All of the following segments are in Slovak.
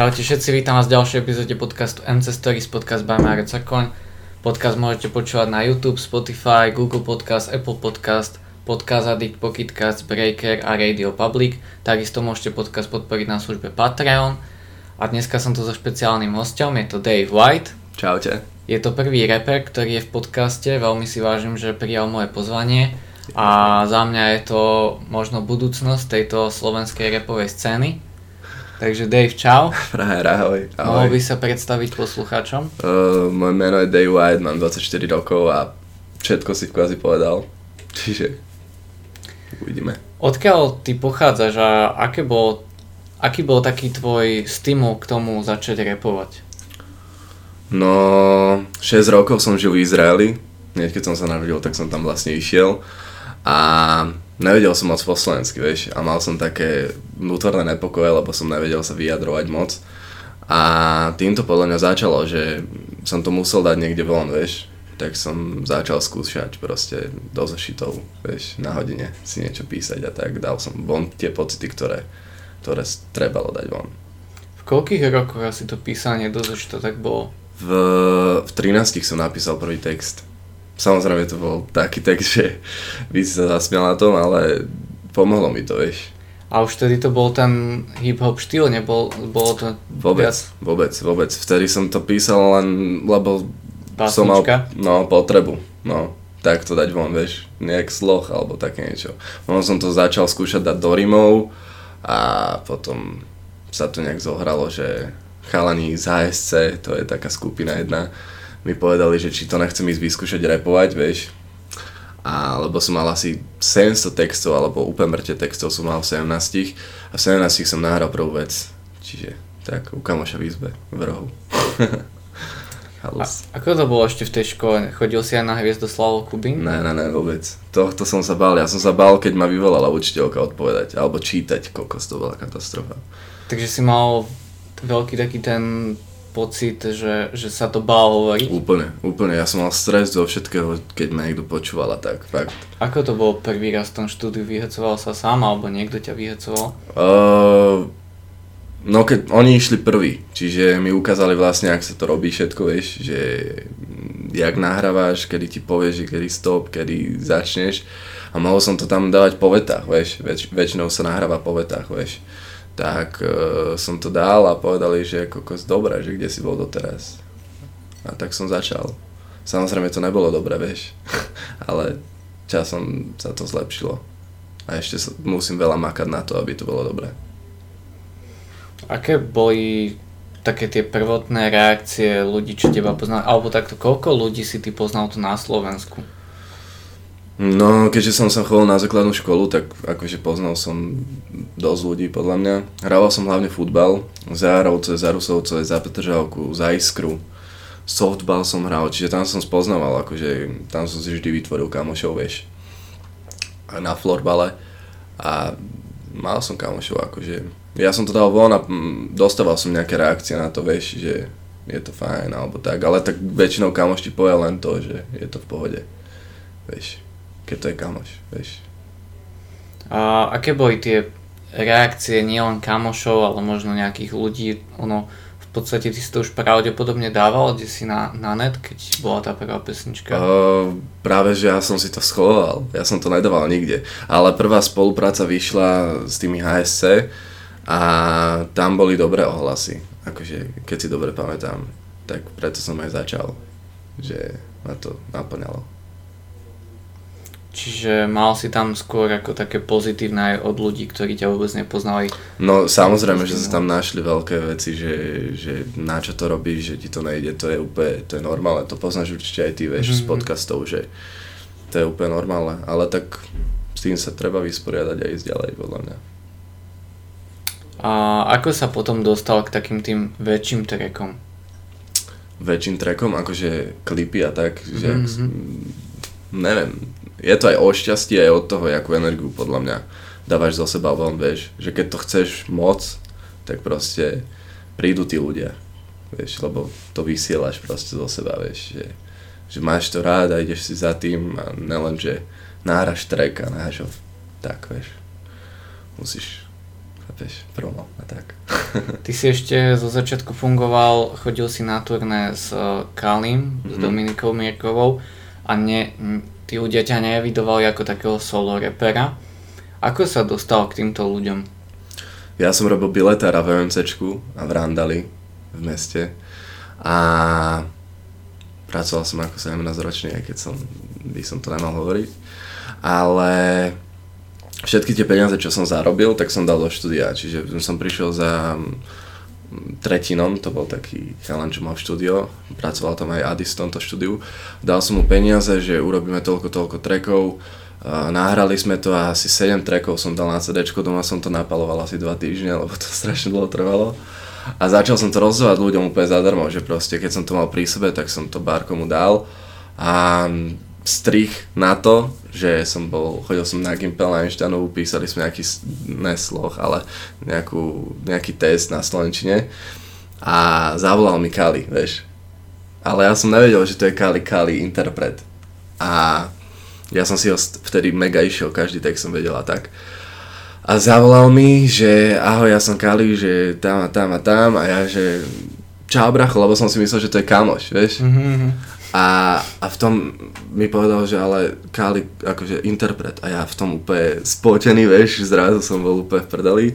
Čaute všetci, vítam vás v ďalšej epizóde podcastu MC Stories, podcast by Marec Sakoň. Podcast môžete počúvať na YouTube, Spotify, Google Podcast, Apple Podcast, Podcast Addict, Pocketcast, Breaker a Radio Public. Takisto môžete podcast podporiť na službe Patreon. A dneska som tu so špeciálnym hostom, je to Dave White. Čaute. Je to prvý rapper, ktorý je v podcaste, veľmi si vážim, že prijal moje pozvanie. A za mňa je to možno budúcnosť tejto slovenskej rapovej scény. Takže Dave, čau. Frajer, ahoj. ahoj. Mohol by sa predstaviť poslucháčom? Uh, moje meno je Dave White, mám 24 rokov a všetko si kvázi povedal. Čiže uvidíme. Odkiaľ ty pochádzaš a aké bol, aký bol taký tvoj stimul k tomu začať repovať? No, 6 rokov som žil v Izraeli. Hneď keď som sa narodil, tak som tam vlastne išiel. A nevedel som moc po slovensky, vieš, a mal som také vnútorné nepokoje, lebo som nevedel sa vyjadrovať moc. A týmto podľa mňa začalo, že som to musel dať niekde von, vieš, tak som začal skúšať proste do zošitov, vieš, na hodine si niečo písať a tak dal som von tie pocity, ktoré, ktoré trebalo dať von. V koľkých rokoch asi to písanie do zošitov tak bolo? V, v 13 som napísal prvý text. Samozrejme to bol taký text, že by si sa zasmial na tom, ale pomohlo mi to, vieš. A už vtedy to bol ten hip-hop štýl, nebol, bolo to Vôbec, viac vôbec, vôbec. Vtedy som to písal len, lebo som mal no, potrebu, no, tak to dať von, vieš, nejak sloh alebo také niečo. Potom som to začal skúšať dať do rimov a potom sa to nejak zohralo, že chalani z HSC, to je taká skupina jedna, mi povedali, že či to nechcem ísť vyskúšať repovať, vieš. A, lebo som mal asi 700 textov, alebo úplne mŕte textov som mal v 17 a v 17 som nahral prvú vec. Čiže tak, u kamoša v izbe, v rohu. A, ako to bolo ešte v tej škole? Chodil si aj na Hviezdoslavu Kubín? Ne, ne, ne, vôbec. Tohto som sa bál. Ja som sa bál, keď ma vyvolala učiteľka odpovedať, alebo čítať, kokos, to bola katastrofa. Takže si mal veľký taký ten pocit, že, že sa to bál hovoriť. Úplne, úplne. Ja som mal stres zo všetkého, keď ma niekto počúval a tak, fakt. Ako to bol prvý raz v tom štúdiu? Vyhecoval sa sám alebo niekto ťa vyhecoval? Uh, no keď oni išli prví, čiže mi ukázali vlastne, ak sa to robí všetko, vieš, že jak nahrávaš, kedy ti povieš, že kedy stop, kedy začneš a mohol som to tam dávať po vetách, vieš, Väč, väčšinou sa nahráva po vetách, vieš. Tak uh, som to dal a povedali, že kokos dobré, že kde si bol doteraz. A tak som začal. Samozrejme to nebolo dobré, vieš, ale časom sa to zlepšilo. A ešte sa, musím veľa makať na to, aby to bolo dobré. Aké boli také tie prvotné reakcie ľudí, čo teba poznali? Alebo takto, koľko ľudí si ty poznal tu na Slovensku? No, keďže som sa chodil na základnú školu, tak akože poznal som dosť ľudí podľa mňa. Hrával som hlavne futbal, za Jarovce, za Rusovce, za Petržalku, za Iskru. Softball som hral, čiže tam som spoznával, akože tam som si vždy vytvoril kamošov, vieš. Na florbale. A mal som kamošov, akože ja som to dal von a mm, dostával som nejaké reakcie na to, vieš, že je to fajn alebo tak, ale tak väčšinou kamoš ti povie len to, že je to v pohode, vieš, keď to je kamoš, vieš. A aké boli tie reakcie nielen kamošov, ale možno nejakých ľudí, ono, v podstate ty si to už pravdepodobne dával, kde si na, na net, keď bola tá prvá pesnička. Uh, práve, že ja som si to schoval, ja som to nedával nikde, ale prvá spolupráca vyšla s tými HSC a tam boli dobré ohlasy, akože keď si dobre pamätám, tak preto som aj začal, že ma to naplňalo. Čiže mal si tam skôr ako také pozitívne aj od ľudí, ktorí ťa vôbec nepoznali. No samozrejme, že sa tam našli veľké veci, že, že na čo to robíš, že ti to nejde, to je úplne, to je normálne, to poznáš určite aj ty, vieš, mm-hmm. z podcastov, že to je úplne normálne, ale tak s tým sa treba vysporiadať a ísť ďalej, podľa mňa. A ako sa potom dostal k takým tým väčším trackom? Väčším trackom, akože klipy a tak, že Mhm. mm-hmm. neviem, je to aj o šťastí, aj od toho, akú energiu podľa mňa dávaš zo seba von, vieš, že keď to chceš moc, tak proste prídu tí ľudia, vieš, lebo to vysielaš proste zo seba, vieš, že, že máš to rád a ideš si za tým a nelen, že náhraš track a náhraš ho tak, vieš, musíš, chápeš, promo a tak. Ty si ešte zo začiatku fungoval, chodil si na turné s uh, Kalim, mm-hmm. s Mhm. Dominikou Mierkovou a ne, tí ľudia ťa nevidovali ako takého solo repera. Ako sa dostal k týmto ľuďom? Ja som robil biletára v OMCčku a v Randali v meste a pracoval som ako 17 ročný, aj keď som, by som to nemal hovoriť. Ale všetky tie peniaze, čo som zarobil, tak som dal do štúdia. Čiže som prišiel za tretinom, to bol taký chalan, čo mal štúdio, pracoval tam aj Adis v tomto štúdiu. Dal som mu peniaze, že urobíme toľko, toľko trackov, a nahrali sme to a asi 7 trackov som dal na CD, doma som to napaloval asi 2 týždne, lebo to strašne dlho trvalo. A začal som to rozdávať ľuďom úplne zadarmo, že proste keď som to mal pri sebe, tak som to bárkomu dal a strich na to, že som bol, chodil som na Gimpel na Einsteinovu, písali sme nejaký, s- ne sloh, ale nejakú, nejaký test na Slovenčine a zavolal mi Kali, vieš. Ale ja som nevedel, že to je Kali Kali interpret. A ja som si ho vtedy mega išiel, každý text som vedel a tak. A zavolal mi, že ahoj, ja som Kali, že tam a tam a tam a ja, že čau bracho, lebo som si myslel, že to je kamoš, vieš. Mm-hmm. A, a v tom mi povedal, že ale Kali, akože interpret. A ja v tom úplne spotený, vieš, zrazu som bol úplne v prdeli.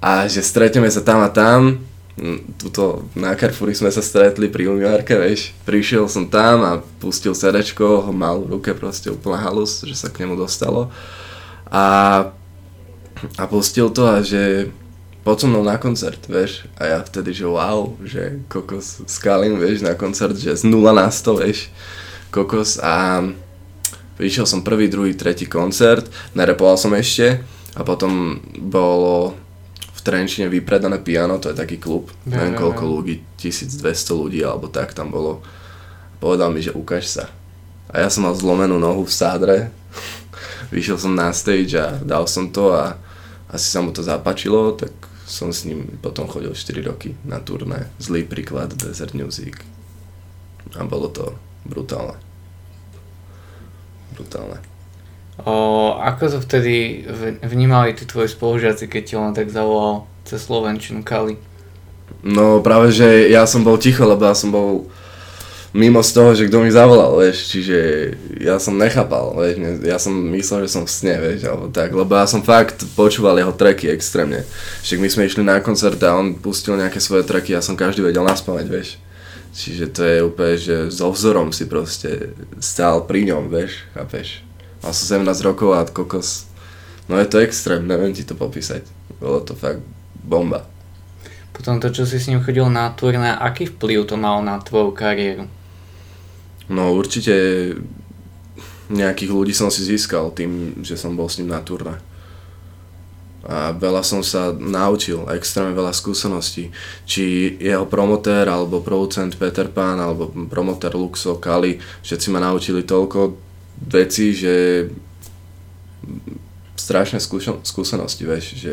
A že stretneme sa tam a tam. Mm, tuto na Carrefouri sme sa stretli pri juniorke, vieš, prišiel som tam a pustil sedečko, ho mal v ruke proste úplná halus, že sa k nemu dostalo. A, a pustil to a že poď so mnou na koncert, vieš, a ja vtedy, že wow, že kokos skalím, vieš, na koncert, že z 0 na 100, vieš, kokos a prišiel som prvý, druhý, tretí koncert, nerepoval som ešte a potom bolo v Trenčine vypredané piano, to je taký klub, Ja, neviem koľko ja. ľudí, 1200 ľudí alebo tak tam bolo. Povedal mi, že ukáž sa. A ja som mal zlomenú nohu v sádre, vyšiel som na stage a dal som to a asi sa mu to zapáčilo, tak som s ním potom chodil 4 roky na turné. Zlý príklad Desert Music. A bolo to brutálne. Brutálne. O, ako to vtedy vnímali tí tvoji spolužiaci, keď ti on tak zavolal cez Slovenčinu Kali? No práve, že ja som bol ticho, lebo ja som bol mimo z toho, že kto mi zavolal, vieš, čiže ja som nechápal, vieš, ja som myslel, že som v sne, vieš, alebo tak, lebo ja som fakt počúval jeho tracky extrémne. Však my sme išli na koncert a on pustil nejaké svoje tracky, ja som každý vedel naspávať, vieš. Čiže to je úplne, že so vzorom si proste stál pri ňom, vieš, chápeš. Mal som 17 rokov a kokos, no je to extrém, neviem ti to popísať. Bolo to fakt bomba. Potom to, čo si s ním chodil na turné, aký vplyv to malo na tvoju kariéru? No určite nejakých ľudí som si získal tým, že som bol s ním na turné. A veľa som sa naučil, extrémne veľa skúseností. Či jeho promotér, alebo producent Peter Pan, alebo promotér Luxo, Kali, všetci ma naučili toľko vecí, že strašné skúsenosti, vieš, že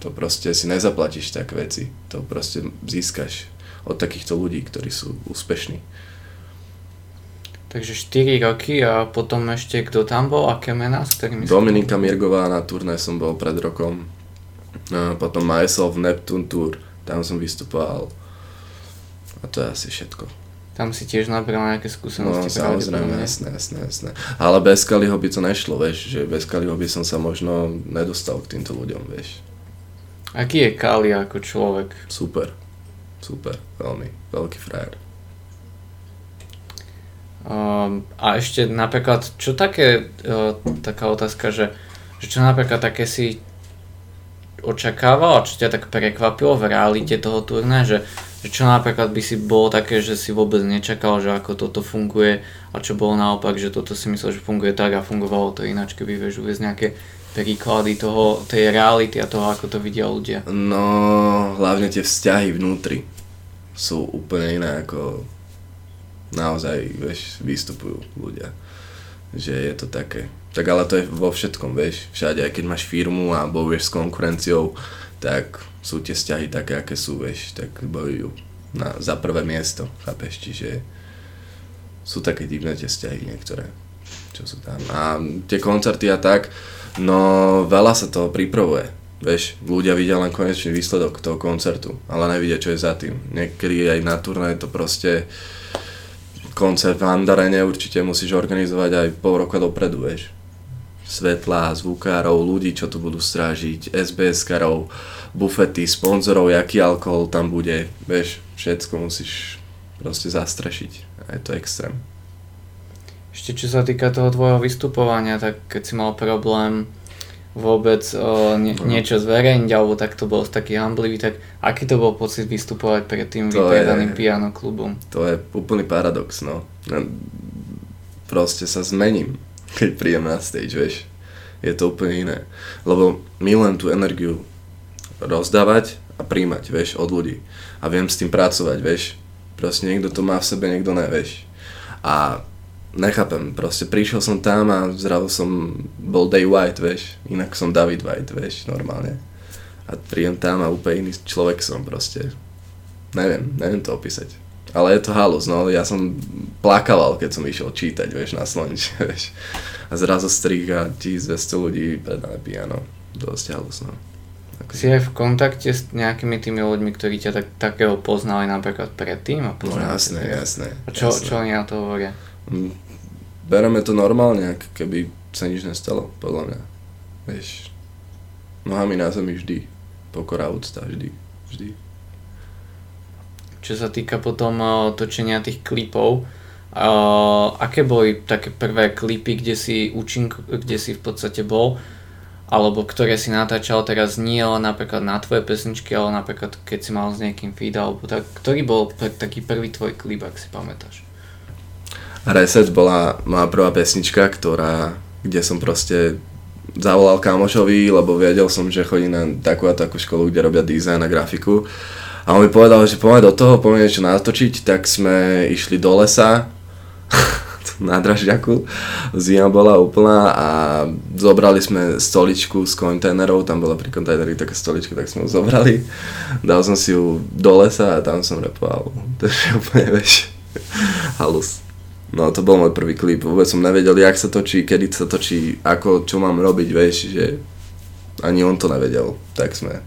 to proste si nezaplatíš tak veci. To proste získaš od takýchto ľudí, ktorí sú úspešní. Takže 4 roky a potom ešte kto tam bol, aké mená, s ktorými Dominika Mirgová na turné som bol pred rokom. A potom Myself Neptune Tour, tam som vystupoval. A to je asi všetko. Tam si tiež nabral nejaké No skúsenosti. samozrejme, pravdepodobne. jasné, jasné, jasné. Ale bez Kaliho by to nešlo, vieš, že bez Kaliho by som sa možno nedostal k týmto ľuďom, vieš. Aký je Kali ako človek? Super, super, veľmi, veľký frajer. Um, a ešte napríklad, čo také, uh, taká otázka, že, že čo napríklad také si očakával čo ťa tak prekvapilo v realite toho turné, že, že čo napríklad by si bolo také, že si vôbec nečakal, že ako toto funguje a čo bolo naopak, že toto si myslel, že funguje tak a fungovalo to ináč, keby vieš uvieť nejaké príklady toho, tej reality a toho, ako to vidia ľudia. No, hlavne tie vzťahy vnútri sú úplne iné ako naozaj, vieš, vystupujú ľudia. Že je to také. Tak ale to je vo všetkom, vieš. Všade, aj keď máš firmu a bojuješ s konkurenciou, tak sú tie vzťahy také, aké sú, vieš. Tak bojujú na, za prvé miesto, chápeš? Čiže sú také divné tie vzťahy niektoré, čo sú tam. A tie koncerty a tak, no veľa sa toho pripravuje. Vieš, ľudia vidia len konečný výsledok toho koncertu, ale nevidia, čo je za tým. Niekedy aj na turné to proste koncert v Andarene určite musíš organizovať aj pol roka dopredu, vieš. Svetla, zvukárov, ľudí, čo tu budú strážiť, SBS-karov, bufety, sponzorov, aký alkohol tam bude, vieš, všetko musíš proste zastrašiť. A je to extrém. Ešte čo sa týka toho tvojho vystupovania, tak keď si mal problém vôbec o, nie, niečo zverejniť, alebo tak to bol taký hamblivý, tak aký to bol pocit vystupovať pred tým vypredaným piano klubom? To je úplný paradox, no. Proste sa zmením, keď príjem na stage, vieš. Je to úplne iné. Lebo milujem tú energiu rozdávať a príjmať, vieš, od ľudí. A viem s tým pracovať, vieš. Proste niekto to má v sebe, niekto ne, vieš. A nechápem, proste prišiel som tam a zrazu som bol Day White, vieš, inak som David White, vieš, normálne. A príjem tam a úplne iný človek som proste. Neviem, neviem to opísať. Ale je to halus, no, ja som plakal, keď som išiel čítať, vieš, na slnč, vieš. A zrazu strich a 1200 ľudí predané piano. Dosť halus, no. Ako... Si aj v kontakte s nejakými tými ľuďmi, ktorí ťa tak, takého poznali napríklad predtým? A no jasné, jasné. A čo, jasné. čo oni na to hovoria? Mm, bereme to normálne, ako keby sa nič nestalo, podľa mňa. Vieš, nohami na zemi vždy, pokora úcta vždy, vždy. Čo sa týka potom uh, točenia tých klipov, uh, aké boli také prvé klipy, kde si, účink, kde si v podstate bol, alebo ktoré si natáčal teraz nie len napríklad na tvoje pesničky, ale napríklad keď si mal s niekým feed, alebo tak, ktorý bol pr- taký prvý tvoj klip, ak si pamätáš? Reset bola moja prvá pesnička, ktorá, kde som proste zavolal kamošovi, lebo vedel som, že chodí na takú a takú školu, kde robia dizajn a grafiku. A on mi povedal, že poďme do toho, poďme niečo natočiť, tak sme išli do lesa, na Dražďaku, zima bola úplná a zobrali sme stoličku z kontajnerov, tam bola pri kontajneri taká stolička, tak sme ju zobrali. Dal som si ju do lesa a tam som repoval. To je úplne, vieš, halus. No to bol môj prvý klip, vôbec som nevedel, jak sa točí, kedy sa točí, ako, čo mám robiť, vieš, že ani on to nevedel, tak sme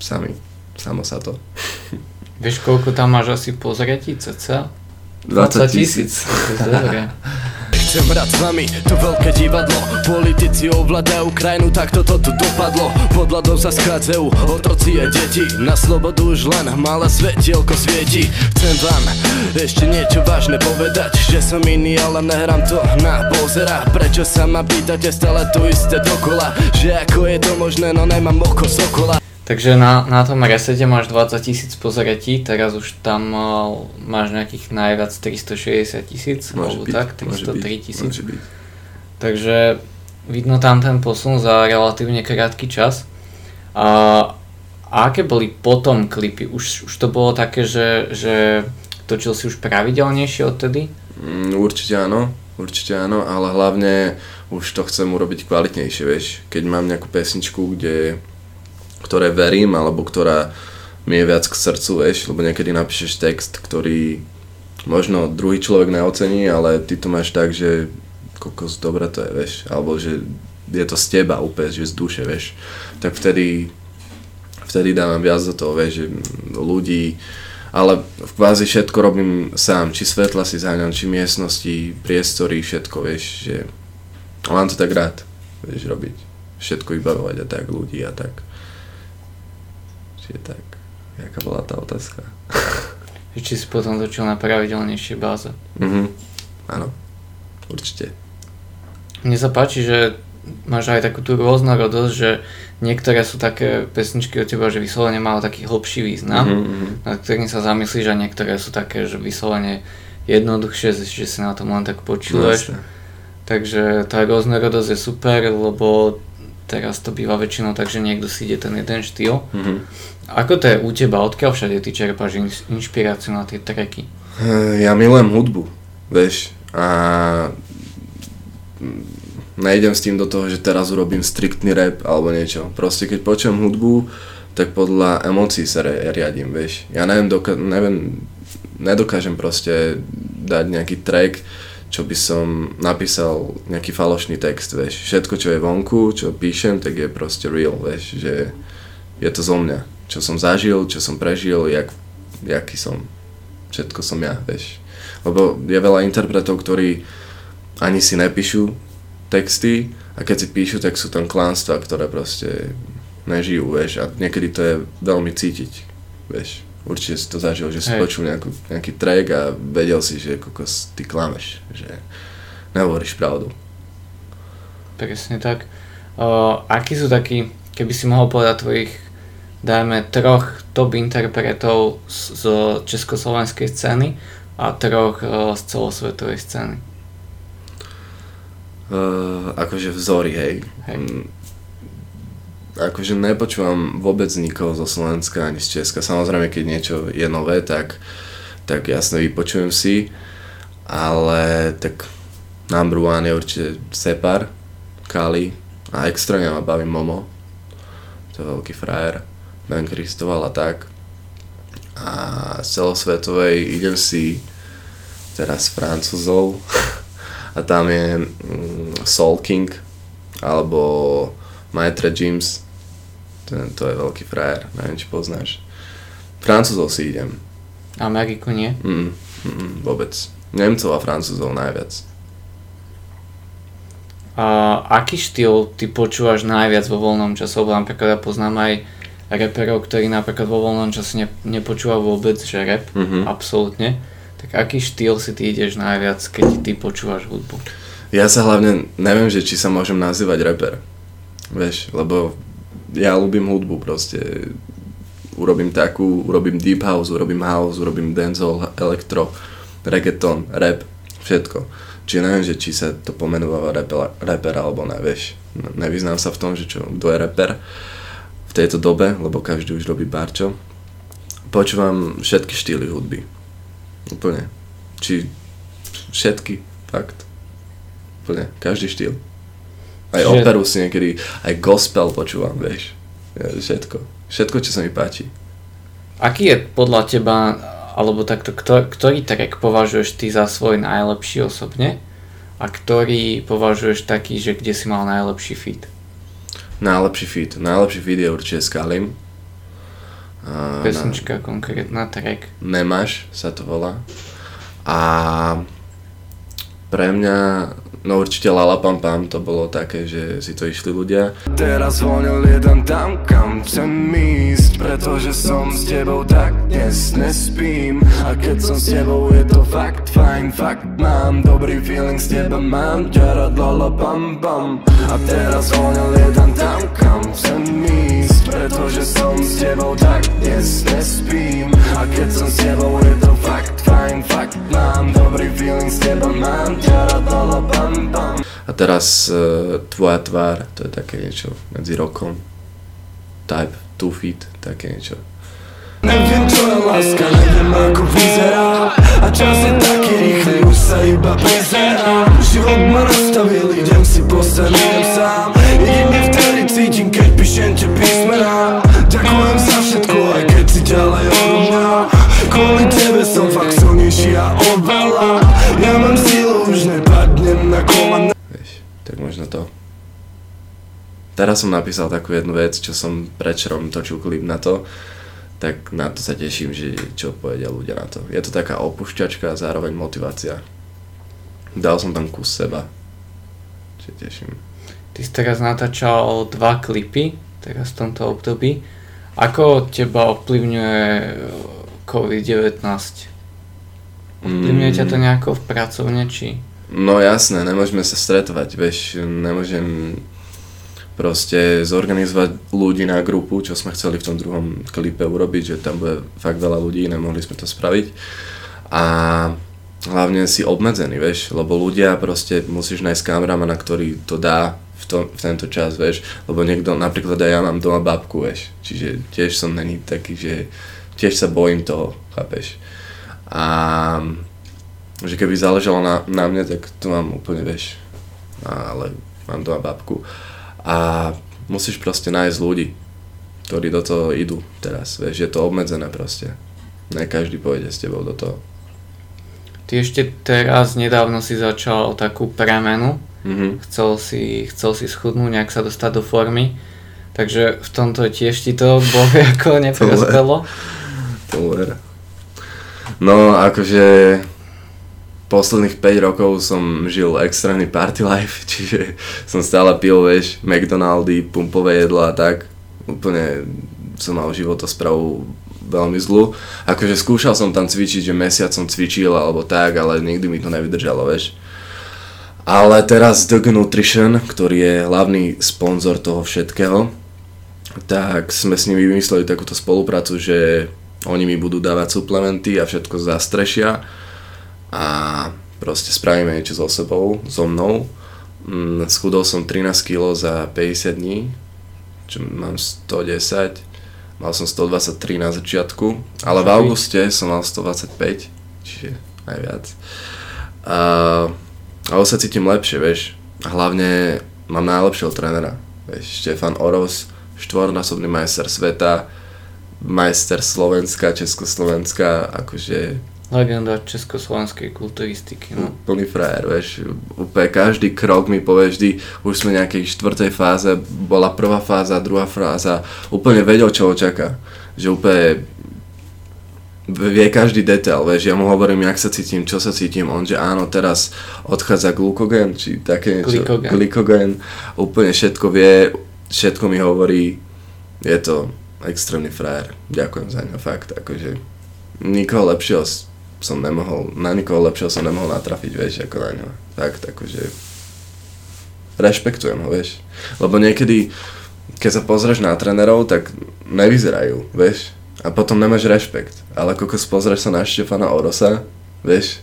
sami, samo sa to. Vieš, koľko tam máš asi pozretí, cca? 20 tisíc. Chcem hrať s vami, to veľké divadlo. Politici ovládajú krajinu, tak toto tu dopadlo. Pod ľadom sa schádzajú otroci a deti. Na slobodu už len malé svetielko svieti. Chcem vám ešte niečo vážne povedať Že som iný, ale nehrám to na pozera. Prečo sa ma pýtate stále to isté dokola? Že ako je to možné, no nemám oko sokola Takže na, na tom resete máš 20 tisíc pozretí, teraz už tam uh, máš nejakých najviac 360 tisíc, alebo byť, tak, môže 303 tisíc. Takže vidno tam ten posun za relatívne krátky čas. A, a aké boli potom klipy? Už, už to bolo také, že, že točil si už pravidelnejšie odtedy? Mm, určite áno, určite áno, ale hlavne už to chcem urobiť kvalitnejšie, vieš. Keď mám nejakú pesničku, kde ktoré verím, alebo ktorá mi je viac k srdcu, vieš, lebo niekedy napíšeš text, ktorý možno druhý človek neocení, ale ty to máš tak, že kokos, dobre to je, vieš, alebo že je to z teba úplne, že z duše, vieš, tak vtedy, vtedy dávam viac do toho, vieš, že ľudí, ale v kvázi všetko robím sám, či svetla si záňam, či miestnosti, priestory, všetko, vieš, že mám to tak rád, vieš, robiť, všetko vybavovať a tak, ľudí a tak. Čiže tak, jaká bola tá otázka? Či si potom točil na pravidelnejšej báze? Mhm, áno, určite. Mne sa páči, že máš aj takú tú rôznorodosť, že niektoré sú také pesničky od teba, že vyslovene majú taký hlbší význam, Mhm, nad ktorým sa zamyslíš a niektoré sú také, že vyslovene jednoduchšie, že si na tom len tak No, počúvaš. jasné. Takže tá rôznorodosť je super, lebo teraz to býva väčšinou tak, že niekto si ide ten jeden štýl. Mhm. Ako to je u teba? Odkiaľ všade ty čerpáš in- inšpiráciu na tie tracky? Eh, Ja milujem hudbu, vieš, a nejdem s tým do toho, že teraz urobím striktný rap alebo niečo. Proste keď počujem hudbu, tak podľa emócií sa re- riadím, vieš. Ja neviem, doka- neviem, nedokážem proste dať nejaký track, čo by som napísal nejaký falošný text, vieš. Všetko, čo je vonku, čo píšem, tak je proste real, vieš, že je to zo mňa. Čo som zažil, čo som prežil, jak, jaký som. Všetko som ja, vieš. Lebo je veľa interpretov, ktorí ani si nepíšu texty a keď si píšu, tak sú tam klánstva, ktoré proste nežijú, vieš. A niekedy to je veľmi cítiť, vieš. Určite si to zažil, že si Hej. počul nejakú, nejaký track a vedel si, že kokos, ty klameš, že nehovoríš pravdu. Presne tak. O, akí sú takí, keby si mohol povedať tvojich, dajme, troch top interpretov z, z československej scény a troch o, z celosvetovej scény. Uh, akože vzory, hej. Hej. Akože nepočúvam vôbec nikoho zo Slovenska ani z Česka. Samozrejme, keď niečo je nové, tak, tak jasne vypočujem si, ale tak number one je určite Separ, Kali a extrémne ma baví Momo. To je veľký frajer. Ben Kristoval a tak. A z celosvetovej idem si teraz Francúzov a tam je mm, Soul King alebo Maitre James ten, to je veľký frajer, neviem či poznáš Francúzov si idem Ameriku nie? mm, mm, vôbec Nemcov a Francúzov najviac A aký štýl ty počúvaš najviac vo voľnom čase? Lebo napríklad ja poznám aj reperov, ktorí napríklad vo voľnom čase ne, nepočúvajú vôbec, že rap, Mhm. absolútne. Tak aký štýl si ty ideš najviac, keď ty počúvaš hudbu? Ja sa hlavne, neviem, že či sa môžem nazývať rapper. Vieš, lebo ja ľúbim hudbu proste. Urobím takú, urobím deep house, urobím house, urobím dancehall, elektro, reggaeton, rap, všetko. Čiže neviem, že či sa to pomenúva rapper, rapper alebo ne, vieš. Ne- Nevyznám sa v tom, že čo, kto je rapper v tejto dobe, lebo každý už robí barčo. Počúvam všetky štýly hudby. Úplne. Či všetky, fakt. Úplne, každý štýl. Aj Čiže- operu si niekedy, aj gospel počúvam, vieš. Všetko. Všetko, čo sa mi páči. Aký je podľa teba, alebo takto, kto, ktorý track považuješ ty za svoj najlepší osobne a ktorý považuješ taký, že kde si mal najlepší fit? Najlepší feed. Najlepší feed je určite s Kalim. A Pesnička konkrétna, track. Na, Nemáš sa to volá. A pre mňa, no určite Lala Pam Pam, to bolo také, že si to išli ľudia. Teraz vonil jeden tam, kam chcem ísť Pretože som s tebou tak dnes nespím. A keď som s tebou je to fakt fajn, fakt mám Dobrý feeling s teba mám, ťarad lala pam pam. A teraz vonil jeden tam, kam chcem ísť Pretože som s tebou tak dnes nespím. A keď som s tebou je to fakt fajn, fakt mám Dobrý feeling s teba mám, ťarad lala pam pam A teraz uh, Tvoja tvár, to je také niečo medzi rokom. Type, two feet, také niečo. Neviem čo je láska, neviem ako vyzerá. A čas je taký rýchly, už sa iba prizerá Život ma nastavil, idem si po idem sám Jedine vtedy cítim, keď píšem tie písmená Ďakujem za všetko, aj keď si ďalej odo mňa Kvôli tebe som fakt silnejší a oveľa Ja mám sílu, už nepadnem na kolena Vieš, tak možno to. Teraz som napísal takú jednu vec, čo som predčerom točil klip na to, tak na to sa teším, že čo povedia ľudia na to. Je to taká opušťačka a zároveň motivácia. Dal som tam kus seba. Čiže teším. Ty si teraz natáčal dva klipy, teraz v tomto období. Ako teba ovplyvňuje COVID-19? Ovplyvňuje ťa to nejako v pracovne, či? No jasné, nemôžeme sa stretovať, vieš, nemôžem proste zorganizovať ľudí na grupu, čo sme chceli v tom druhom klipe urobiť, že tam bude fakt veľa ľudí, nemohli sme to spraviť. A hlavne si obmedzený, vieš, lebo ľudia proste musíš nájsť kameramana, ktorý to dá v, to, v tento čas, vieš, lebo niekto, napríklad aj ja mám doma babku, vieš, čiže tiež som není taký, že tiež sa bojím toho, chápeš. A že keby záležalo na, na mne, tak to mám úplne, vieš, ale mám doma babku. A musíš proste nájsť ľudí, ktorí do toho idú teraz, vieš, je to obmedzené proste. Ne každý pôjde s tebou do toho. Ty ešte teraz nedávno si začal takú premenu, Mhm. chcel si, chcel si schudnúť, nejak sa dostať do formy, takže v tomto tiež ti to bohe ako neprospelo. To ver. No, akože posledných 5 rokov som žil extrémny party life, čiže som stále pil, vieš, McDonaldy, pumpové jedlo a tak. Úplne som mal životosprávu veľmi zlú. Akože skúšal som tam cvičiť, že mesiac som cvičil alebo tak, ale nikdy mi to nevydržalo, vieš. Ale teraz Dog Nutrition, ktorý je hlavný sponzor toho všetkého, tak sme s nimi vymysleli takúto spoluprácu, že oni mi budú dávať suplementy a všetko zastrešia a proste spravíme niečo so sebou, so mnou. Mm, Schudol som 13 kg za 50 dní, čo mám 110, mal som 123 na začiatku, ale v auguste som mal 125, čiže aj viac. A, ale sa cítim lepšie, vieš. A hlavne mám najlepšieho trénera, vieš, Štefan Oros, štvornásobný majster sveta, majster Slovenska, Československa, akože Legenda československej kulturistiky, no. plný frajer, vieš, úplne každý krok mi povie vždy, už sme nejakej štvrtej fáze, bola prvá fáza, druhá fáza, úplne vedel, čo ho čaká, že úplne vie každý detail, vieš, ja mu hovorím, jak sa cítim, čo sa cítim, on, že áno, teraz odchádza glukogen, či také niečo, Glykogen. glykogen, úplne všetko vie, všetko mi hovorí, je to extrémny frajer, ďakujem za ňo, fakt, akože nikoho lepšieho som nemohol, na nikoho lepšieho som nemohol natrafiť, vieš, ako na ňo. Fakt, akože rešpektujem ho, vieš. Lebo niekedy, keď sa pozrieš na trénerov, tak nevyzerajú, vieš. A potom nemáš rešpekt. Ale ako keď pozrieš sa na Štefana Orosa, vieš,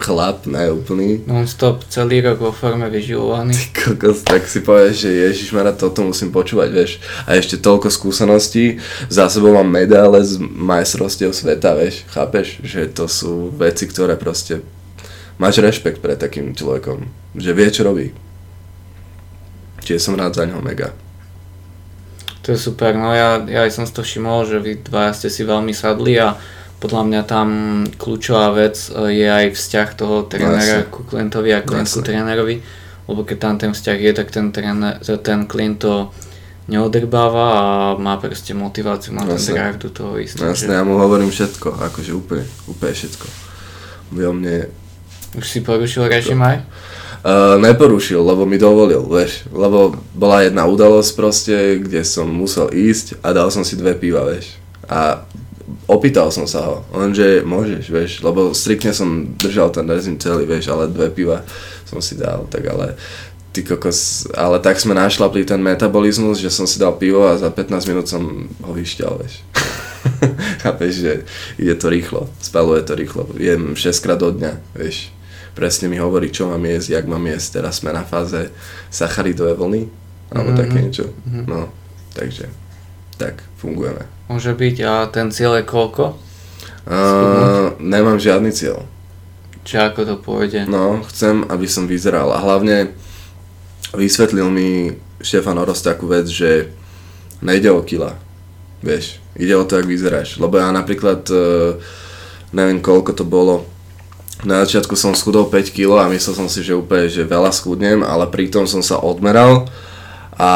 chlap, neúplný, Non-stop celý rok vo forme vyživovaný. kokos, tak si povieš, že Ježiš Mara, toto musím počúvať, vieš. A ešte toľko skúseností, za sebou mám medále z majstrovstiev sveta, vieš, chápeš? Že to sú veci, ktoré proste máš rešpekt pred takým človekom, že vie, čo robí. Čiže som rád za ňoho mega. To je super, no ja, ja aj som si to všimol, že vy dvaja ste si veľmi sadli a podľa mňa tam kľúčová vec e, je aj vzťah toho trénera Jasne. ku klientovi a klient ku Jasne. trénerovi, lebo keď tam ten vzťah je, tak ten, tréner, ten klient to neodrbáva a má proste motiváciu, má ten drive do toho ísť. Jasne, ja mu hovorím všetko, akože úplne, úplne všetko. O mne Už si porušil režim aj? Uh, neporušil, lebo mi dovolil, vieš, lebo bola jedna udalosť proste, kde som musel ísť a dal som si dve piva, vieš. A opýtal som sa ho, lenže môžeš, vieš, lebo striktne som držal ten rezim celý, vieš, ale dve piva som si dal, tak ale ty kokos, ale tak sme našlapli ten metabolizmus, že som si dal pivo a za 15 minút som ho vyšťal, vieš. Chápeš, že ide to rýchlo, spaluje to rýchlo, jem 6 krát do dňa, vieš presne mi hovorí, čo mám jesť, jak mám jesť. Teraz sme na fáze sacharidové vlny, alebo Mhm. také niečo. Mhm. No, takže tak fungujeme. Môže byť a ten cieľ je koľko? Uh, nemám žiadny cieľ. Či ako to pôjde? No, chcem, aby som vyzeral a hlavne vysvetlil mi Štefan Oros takú vec, že nejde o kila, vieš, ide o to, jak vyzeráš. Lebo ja napríklad, uh, neviem koľko to bolo, na začiatku som schudol 5 kg a myslel som si, že úplne, že veľa schudnem, ale pritom som sa odmeral a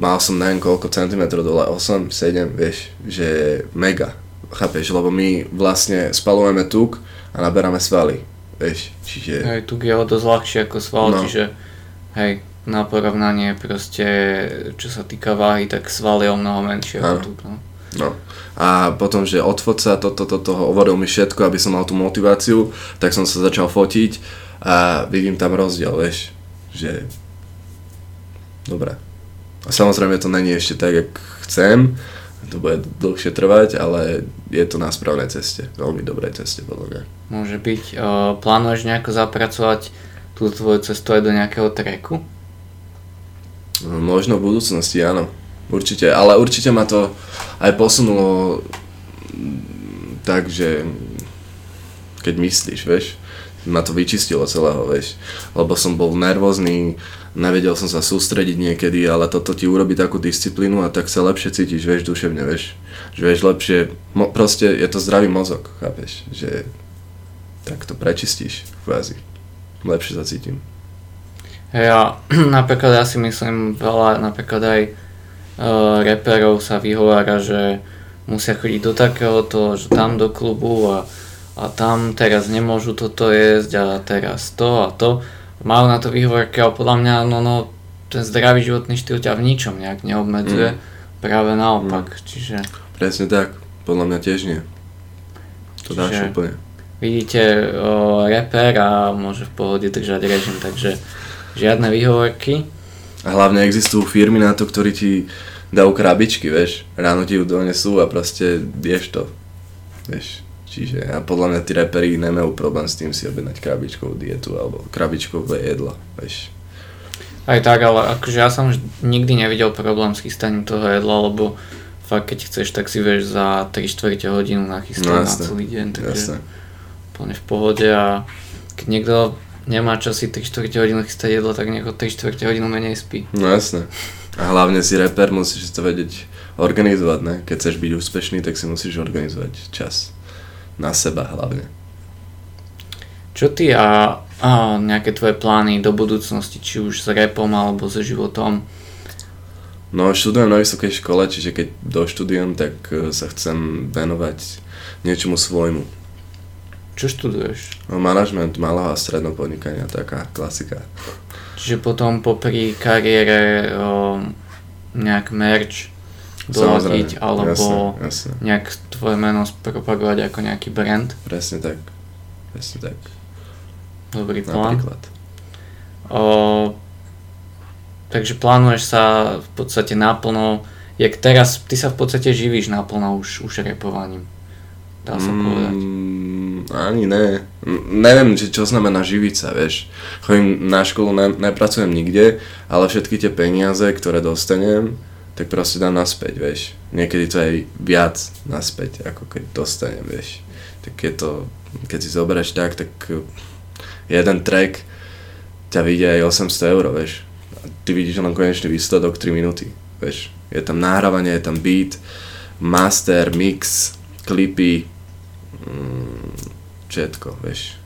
mal som neviem koľko centimetrov dole, 8, 7, vieš, že mega, chápeš, lebo my vlastne spalujeme tuk a naberáme svaly, vieš, čiže... Hej, tu je o dosť ľahšie ako sval, No. čiže hej, na porovnanie proste, čo sa týka váhy, tak sval je o mnoho menšie ako Áno. tu. No. No. A potom, že odfoť sa, toto, toto, hovoril mi všetko, aby som mal tú motiváciu, tak som sa začal fotiť a vidím tam rozdiel, vieš, že... Dobre. Samozrejme to není ešte tak, jak chcem, to bude dlhšie trvať, ale je to na správnej ceste, veľmi dobrej ceste, podľa mňa. Môže byť. Uh, plánuješ nejako zapracovať tú tvoju cestu aj do nejakého treku? No, Možno v budúcnosti, áno. Určite, ale určite ma to aj posunulo tak, že keď myslíš, vieš, ma to vyčistilo celého, vieš, lebo som bol nervózny, nevedel som sa sústrediť niekedy, ale toto ti urobí takú disciplínu a tak sa lepšie cítiš, vieš, duševne, vieš, že vieš lepšie, mo, proste je to zdravý mozog, chápeš, že tak to prečistíš kvázi. Lepšie sa cítim. Ja napríklad ja si myslím, veľa napríklad aj uh, reperov sa vyhovára, že musia chodiť do takéhoto, že tam do klubu a, a tam teraz nemôžu toto jesť a teraz to a to. Majú na to výhovorky, ale podľa mňa no, no, ten zdravý životný štýl ťa v ničom nejak neobmedzuje. Mm. Práve naopak, mm. čiže... Presne tak, podľa mňa tiež nie. To dáš Čiže- úplne. Vidíte o, reper a môže v pohode držať režim, takže žiadne výhovorky. A hlavne existujú firmy na to, ktorí ti dajú krabičky, vieš. Ráno ti ju donesú a proste ješ to. Vieš. Čiže a podľa mňa tí reperi nemajú problém s tým si objednať krabičkovú dietu alebo krabičkové jedlo, vieš. Aj tak, ale akože ja som nikdy nevidel problém s chystaním toho jedla, lebo fakt keď chceš, tak si vieš za 3 čtvrte hodinu nachystať No na celý deň, takže úplne v pohode a keď niekto nemá čas si 3 čtvrte hodinu chystať jedlo, tak nejako 3 čtvrte hodinu menej spí. No jasné. A hlavne si reper, musíš to vedieť organizovať, ne? Keď chceš byť úspešný, tak si musíš organizovať čas. Na seba hlavne. Čo ty a, a nejaké tvoje plány do budúcnosti, či už s repom alebo so životom? No študujem na vysokej škole, čiže keď doštudujem, tak e, sa chcem venovať niečomu svojmu. Čo študuješ? No, manažment malého a stredného podnikania, taká klasika. Čiže potom popri kariére o, nejak merch doladiť, alebo jasne, jasne. nejak tvoje meno propagovať ako nejaký brand. Presne tak. Presne tak. Dobrý plán. Napríklad. O, takže plánuješ sa v podstate naplno, jak teraz, ty sa v podstate živíš naplno už, už repovaním. Dá sa povedať. Mm, ani ne. Neviem, že čo znamená živiť sa, vieš. Chodím na školu, ne, nepracujem nikde, ale všetky tie peniaze, ktoré dostanem, tak proste dám naspäť, vieš. Niekedy to aj viac naspäť, ako keď dostanem, vieš. Tak je to, keď si zoberieš tak, tak eh, jeden track ťa vyjde aj 800 eur, vieš. A ty vidíš len konečný výsledok 3 minúty, vieš. Je tam nahrávanie, je tam beat, master, mix, klipy, mm, všetko, vieš.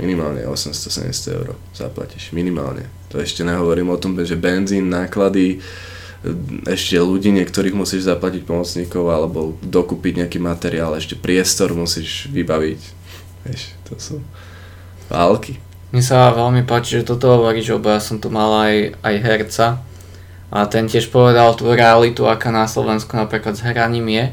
Minimálne 800-700 eur zaplatíš, minimálne. To ešte nehovorím o tom, že benzín, náklady, ešte ľudí niektorých musíš zaplatiť pomocníkov alebo dokúpiť nejaký materiál, ešte priestor musíš vybaviť. Vieš, to sú války. Mne sa veľmi páči, že toto hovoríš, lebo ja som tu mal aj, aj herca a ten tiež povedal tú realitu, aká na Slovensku napríklad s hraním je,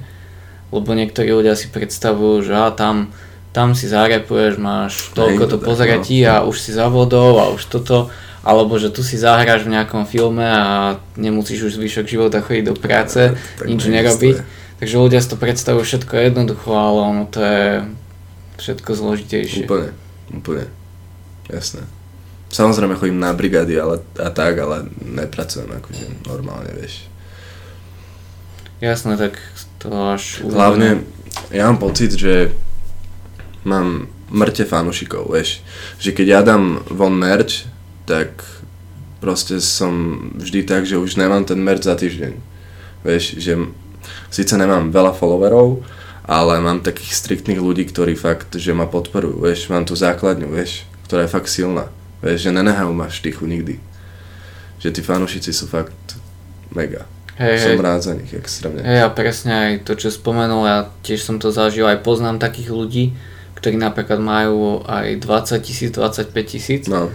lebo niektorí ľudia si predstavujú, že a tam, tam si zarepuješ, máš toľko to tak, pozretí no. a už si za vodou a už toto, alebo že tu si zahráš v nejakom filme a nemusíš už zvyšok života chodiť do práce, Tak nič nerobiť. Takže ľudia si to predstavujú všetko jednoducho, ale ono to je všetko zložitejšie. Úplne, úplne. Jasné. Samozrejme chodím na brigády ale, a tak, ale nepracujem akože normálne, vieš. Jasné, tak to až Hlavne, ja mám pocit, že mám mŕte fanúšikov, vieš. Že keď ja dám von merch, tak proste som vždy tak, že už nemám ten merch za týždeň. Vieš, že síce nemám veľa followerov, ale mám takých striktných ľudí, ktorí fakt, že ma podporujú, vieš, mám tú základňu, vieš, ktorá je fakt silná. Vieš, že nenehajú ma v štychu nikdy. Že tí fanúšici sú fakt mega. Hej, hej, Som rád za nich extrémne. hej, a presne aj to, čo spomenul, ja tiež som to zažil, aj poznám takých ľudí, ktorí napríklad majú aj 20 tisíc, 25 tisíc, No,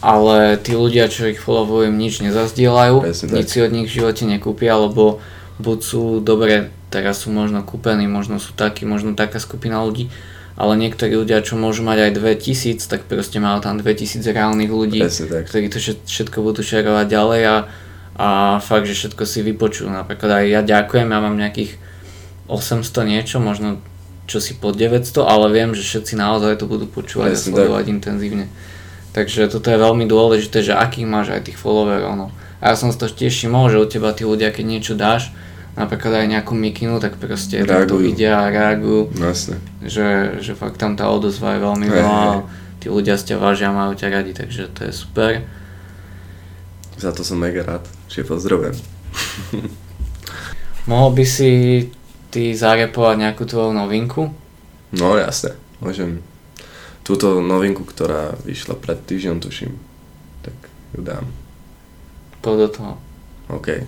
ale tí ľudia, čo ich followujú, im nič nezazdielajú, Presne tak. nič si od nich v živote nekúpia, lebo buď sú dobre, teraz sú možno kúpení, možno sú takí, možno taká skupina ľudí, ale niektorí ľudia, čo môžu mať aj 2000, tak proste majú tam 2000 reálnych ľudí, tak. ktorí to všet- všetko budú šerovať ďalej a, a fakt, že všetko si vypočujú. Napríklad aj ja ďakujem, ja mám nejakých 800 niečo, možno čo si pod 900, ale viem, že všetci naozaj to budú počúvať a Presne sledovať intenzívne. Takže toto je veľmi dôležité, že akých máš aj tých followerov. No. A ja som si to tiež všimol, že u teba tí ľudia, keď niečo dáš, napríklad aj nejakú mikinu, tak proste to Reagujú. vidia a reagujú, No, jasne. že, že fakt tam tá odozva je veľmi veľa tí ľudia ťa vážia a majú ťa radi, takže to je super. Za to som mega rád, že pozdravujem. Mohol by si ty zarepovať nejakú tvoju novinku? No jasne, môžem. Túto novinku, ktorá vyšla pred týždňom, tuším, tak ju dám. Poď do toho. OK.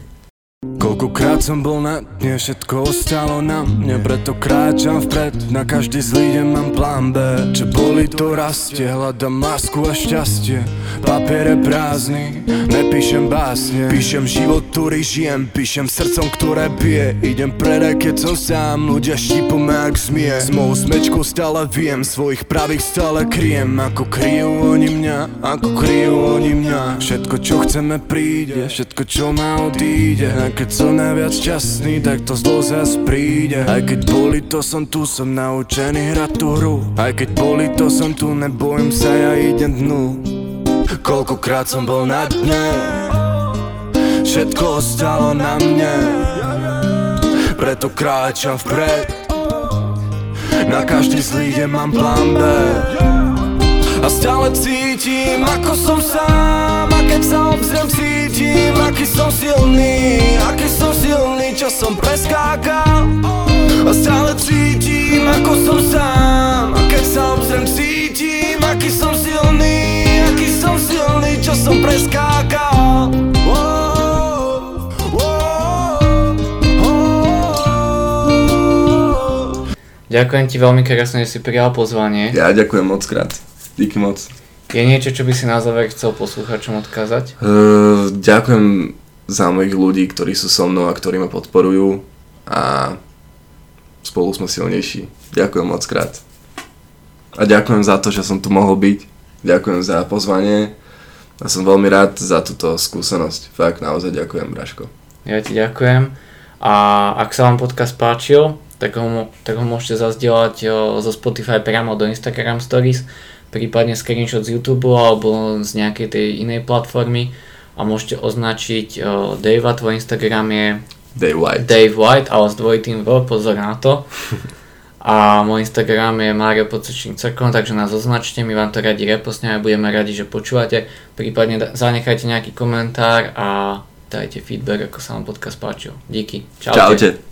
Koľkokrát som bol na dne, všetko ostalo na mne Preto kráčam vpred, na každý zlý deň mám plán B Čo boli to rastie, hľadám lásku a šťastie. Papier je prázdny, nepíšem básne. Píšem život, ktorý žijem, píšem srdcom, ktoré bije Idem predaj, keď som sám, ľudia štípu ma ak zmie. S mojou smečkou stále viem, svojich pravých stále kryjem. Ako kryjú oni mňa, ako kryjú oni mňa. Všetko čo chceme príde, všetko čo má odíde keď som najviac šťastný, tak to zlo zas príde. Aj keď boli to som tu, som naučený hrať tú hru. Aj keď boli to som tu, nebojím sa, ja idem dnu. Koľkokrát som bol na dne Všetko ostalo na mne. Preto kráčam vpred Na každý zlý deň mám plán B. A stále cítim, ako som sám A keď sa obzriem, cítim, aký som silný Aký som silný, čo som preskákal A stále cítim, ako som sám A keď sa obzriem, cítim, aký som silný Aký som silný, čo som preskákal. Ďakujem ti veľmi krásne, že si prijal pozvanie. Ja ďakujem moc krát. Díky moc. Je niečo, čo by si na záver chcel posluchačom odkázať? Uh, ďakujem za mojich ľudí, ktorí sú so mnou a ktorí ma podporujú a spolu sme silnejší. Ďakujem moc krát. A ďakujem za to, že som tu mohol byť. Ďakujem za pozvanie a som veľmi rád za túto skúsenosť. Fakt, naozaj ďakujem, Braško. Ja ti ďakujem. A ak sa vám podcast páčil, tak ho, tak ho môžete zazdieľať o, zo Spotify priamo do Instagram Stories, prípadne screenshot z YouTube alebo z nejakej tej inej platformy a môžete označiť o, Davea, tvoj Instagram je Day White. Dave White, ale s dvojitým V, pozor na to. A môj Instagram je Mario Pocečník Cirkon, takže nás označte, my vám to radi repostneme, budeme radi, že počúvate. Prípadne da- zanechajte nejaký komentár a dajte feedback, ako sa vám podcast páčil. Díky. Čaute. Čaute.